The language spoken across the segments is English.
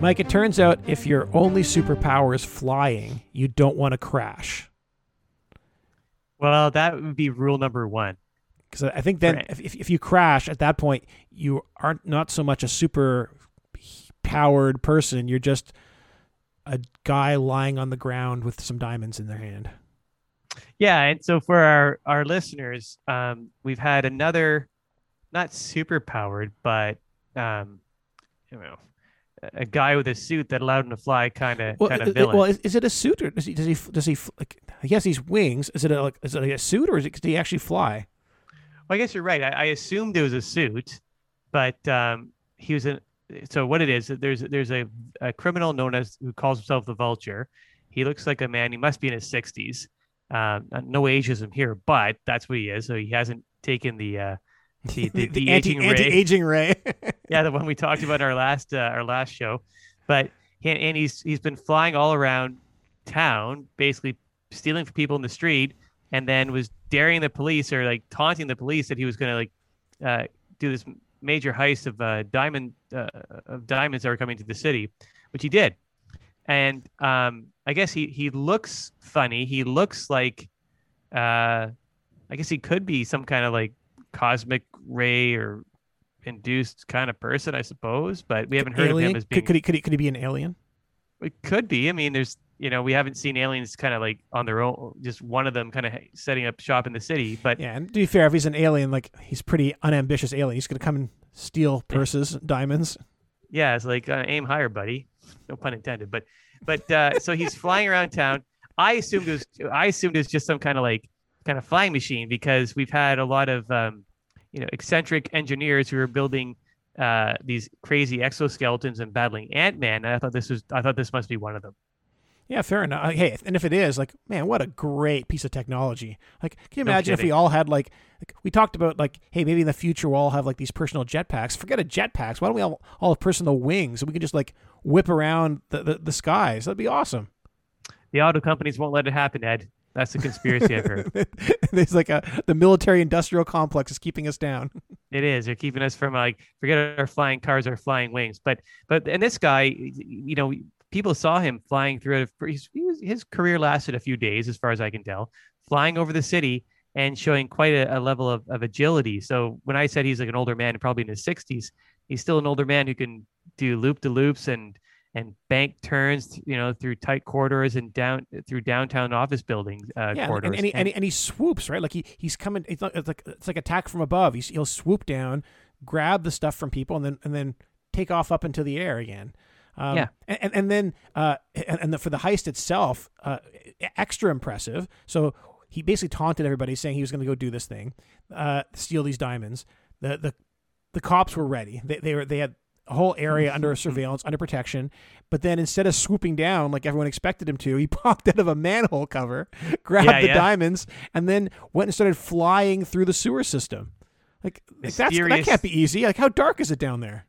Mike, it turns out if your only superpower is flying, you don't want to crash. Well, that would be rule number one. Because I think then Right. if, if, if you crash at that point, you aren't not so much a super powered person. You're just a guy lying on the ground with some diamonds in their hand. Yeah, and so for our our listeners, um, we've had another, not super powered, but um, you know, a- guy with a suit that allowed him to fly, kind of Well, kind of villain. well, is, is it a suit or does he does he does he like? He has these wings. Is it a like, is it like a suit or is it, does he actually fly? Well, I guess you're right. I, I assumed it was a suit, but um, he was in. So what it is? There's there's a, a criminal known as who calls himself the Vulture. He looks like a man. He must be in his sixties. Um, no ageism here, but that's what he is. So he hasn't taken the uh, the the, the, anti aging ray. anti aging ray. yeah, the one we talked about in our last uh, our last show. But he, and he's he's been flying all around town, basically stealing from people in the street, and then was daring the police or like taunting the police that he was going to like uh, do this major heist of uh, diamond uh, of diamonds that were coming to the city, which he did. And um, I guess he he looks funny. He looks like, uh, I guess he could be some kind of like cosmic ray or induced kind of person, I suppose. But we haven't heard alien? of him as being. could, could he could he could he be an alien? It could be. I mean, there's you know we haven't seen aliens kind of like on their own. Just one of them kind of setting up shop in the city. But Yeah, and to be fair, if he's an alien, like he's pretty unambitious alien. He's gonna come and steal purses, diamonds. yeah, it's like uh, aim higher, buddy. No pun intended. But but uh, so he's flying around town. I assumed it was I assumed it was just some kind of like kind of flying machine because we've had a lot of um, you know eccentric engineers who are building uh, these crazy exoskeletons and battling Ant Man. And I thought this was I thought this must be one of them. Yeah, fair enough. Uh, Hey, and if it is, like, man, what a great piece of technology. Like, can you No imagine if we all had like, like, we talked about like, hey, maybe in the future we'll all have like these personal jetpacks. Forget a jetpacks. Why don't we all all have personal wings and we can just like whip around the, the, the skies? That'd be awesome. The auto companies won't let it happen, Ed. That's the conspiracy I've heard. There's like a the military industrial complex is keeping us down. It is. They're keeping us from like forget our flying cars, our flying wings. But but and this guy, you know, people saw him flying through. A, his, he was- his career lasted a few days, as far as I can tell, flying over the city and showing quite a, a level of, of agility. So when I said he's like an older man, probably in his sixties, he's still an older man who can do loop to loops and and bank turns, you know, through tight corridors and down through downtown office buildings uh, yeah, corridors. and, and, he, and, he, and he swoops right, like he he's coming. It's, like it's like attack from above. He's, he'll swoop down, grab the stuff from people, and then and then take off up into the air again. Um, Yeah. and and, and then uh, and, the, for the heist itself, uh, extra impressive. So he basically taunted everybody, saying he was going to go do this thing, uh, steal these diamonds. The the the cops were ready. They they were they had whole area under surveillance, under protection. But then instead of swooping down like everyone expected him to, he popped out of a manhole cover, grabbed Yeah, the yeah. diamonds, and then went and started flying through the sewer system. Like, like that's that can't be easy. Like how dark is it down there?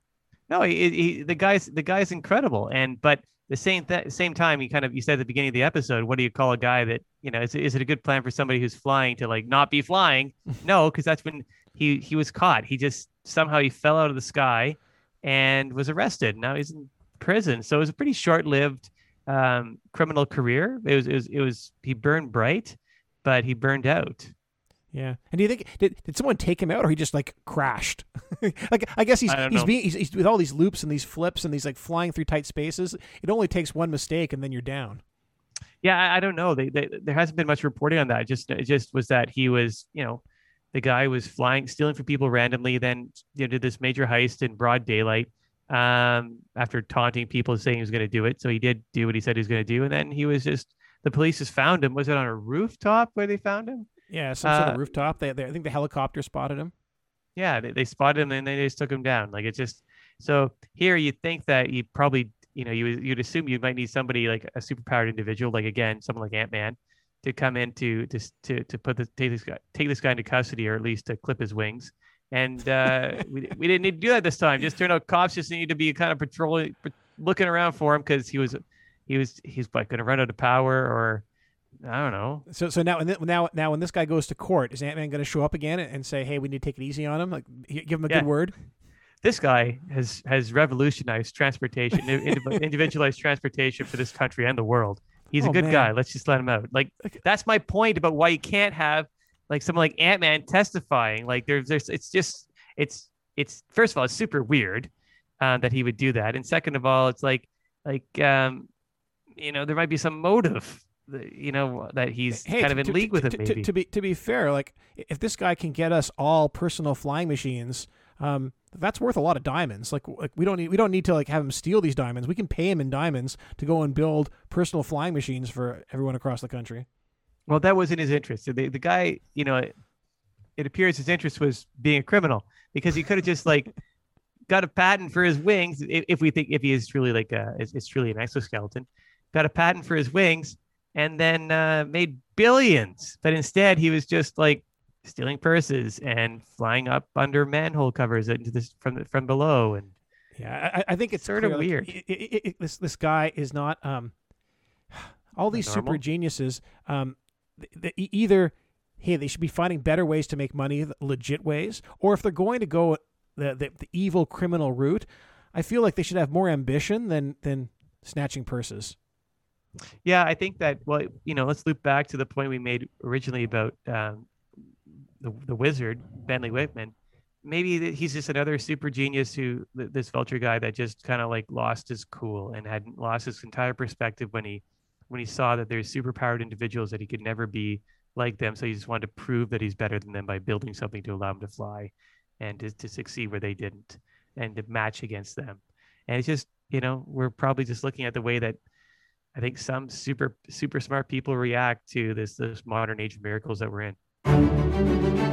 No, he, he the guy's the guy's incredible, and but the same th- same time, he kind of you said at the beginning of the episode, what do you call a guy that you know is, is it a good plan for somebody who's flying to like not be flying? no, because that's when he he was caught. He just somehow he fell out of the sky and was arrested. Now he's in prison. So it was a pretty short lived um, criminal career. It was it was it was he burned bright, but he burned out. Yeah. And do you think did, did someone take him out or he just like crashed? like I guess he's I he's know. being he's, he's with all these loops and these flips and these like flying through tight spaces. It only takes one mistake and then you're down. Yeah, I, I don't know. They, they, there hasn't been much reporting on that. Just it just was that he was, you know, the guy was flying, stealing from people randomly. Then you know, did this major heist in broad daylight. Um, after taunting people, saying he was going to do it, so he did do what he said he was going to do, and then he was just the police just found him. Was it on a rooftop where they found him? Yeah, some sort of Uh, rooftop. They, they I think the helicopter spotted him. Yeah, they, they spotted him and they just took him down. Like it's just so here you think that you probably you know you you'd assume you might need somebody like a superpowered individual, like again someone like Ant Man, to come in to to to to put this take this guy take this guy into custody or at least to clip his wings. And uh, we we didn't need to do that this time. Just turned out cops just need to be kind of patrolling, looking around for him because he was he was he's like going to run out of power or I don't know. So so now and then, now now when this guy goes to court, is Ant Man going to show up again and say, "Hey, we need to take it easy on him"? Like give him a Yeah. good word. this guy has has revolutionized transportation, individualized transportation for this country and the world. He's oh, a good man. guy. Let's just let him out. Like that's my point about why you can't have like someone like Ant Man testifying. Like there's there's it's just it's it's first of all it's super weird uh, that he would do that, and second of all it's like like um you know there might be some motive you know that he's hey, kind of in to, league to, with to, it. Maybe to be to be fair, like if this guy can get us all personal flying machines, um, that's worth a lot of diamonds. Like like we don't need we don't need to like have him steal these diamonds. We can pay him in diamonds to go and build personal flying machines for everyone across the country. Well, that wasn't his interest. The the guy, you know, it, it appears his interest was being a criminal because he could have just like got a patent for his wings if, if, we think if he is truly like a it's, it's truly an exoskeleton, got a patent for his wings and then uh, made billions. But instead, he was just like stealing purses and flying up under manhole covers into this from from below. And yeah, I, I think it's sort of weird. It, it, it, this this guy is not um all these super geniuses. Um, the, the, either hey they should be finding better ways to make money, legit ways, or if they're going to go the, the, the evil criminal route, I feel like they should have more ambition than than snatching purses. Yeah, I think that. Well, you know, let's loop back to the point we made originally about um, the the wizard Bentley Wittman. Maybe he's just another super genius who this vulture guy that just kind of like lost his cool and had lost his entire perspective when he when he saw that there's superpowered individuals that he could never be like them. So he just wanted to prove that he's better than them by building something to allow him to fly and to, to succeed where they didn't and to match against them. And it's just, you know, we're probably just looking at the way that I think some super super smart people react to this this modern age of miracles that we're in. Thank you.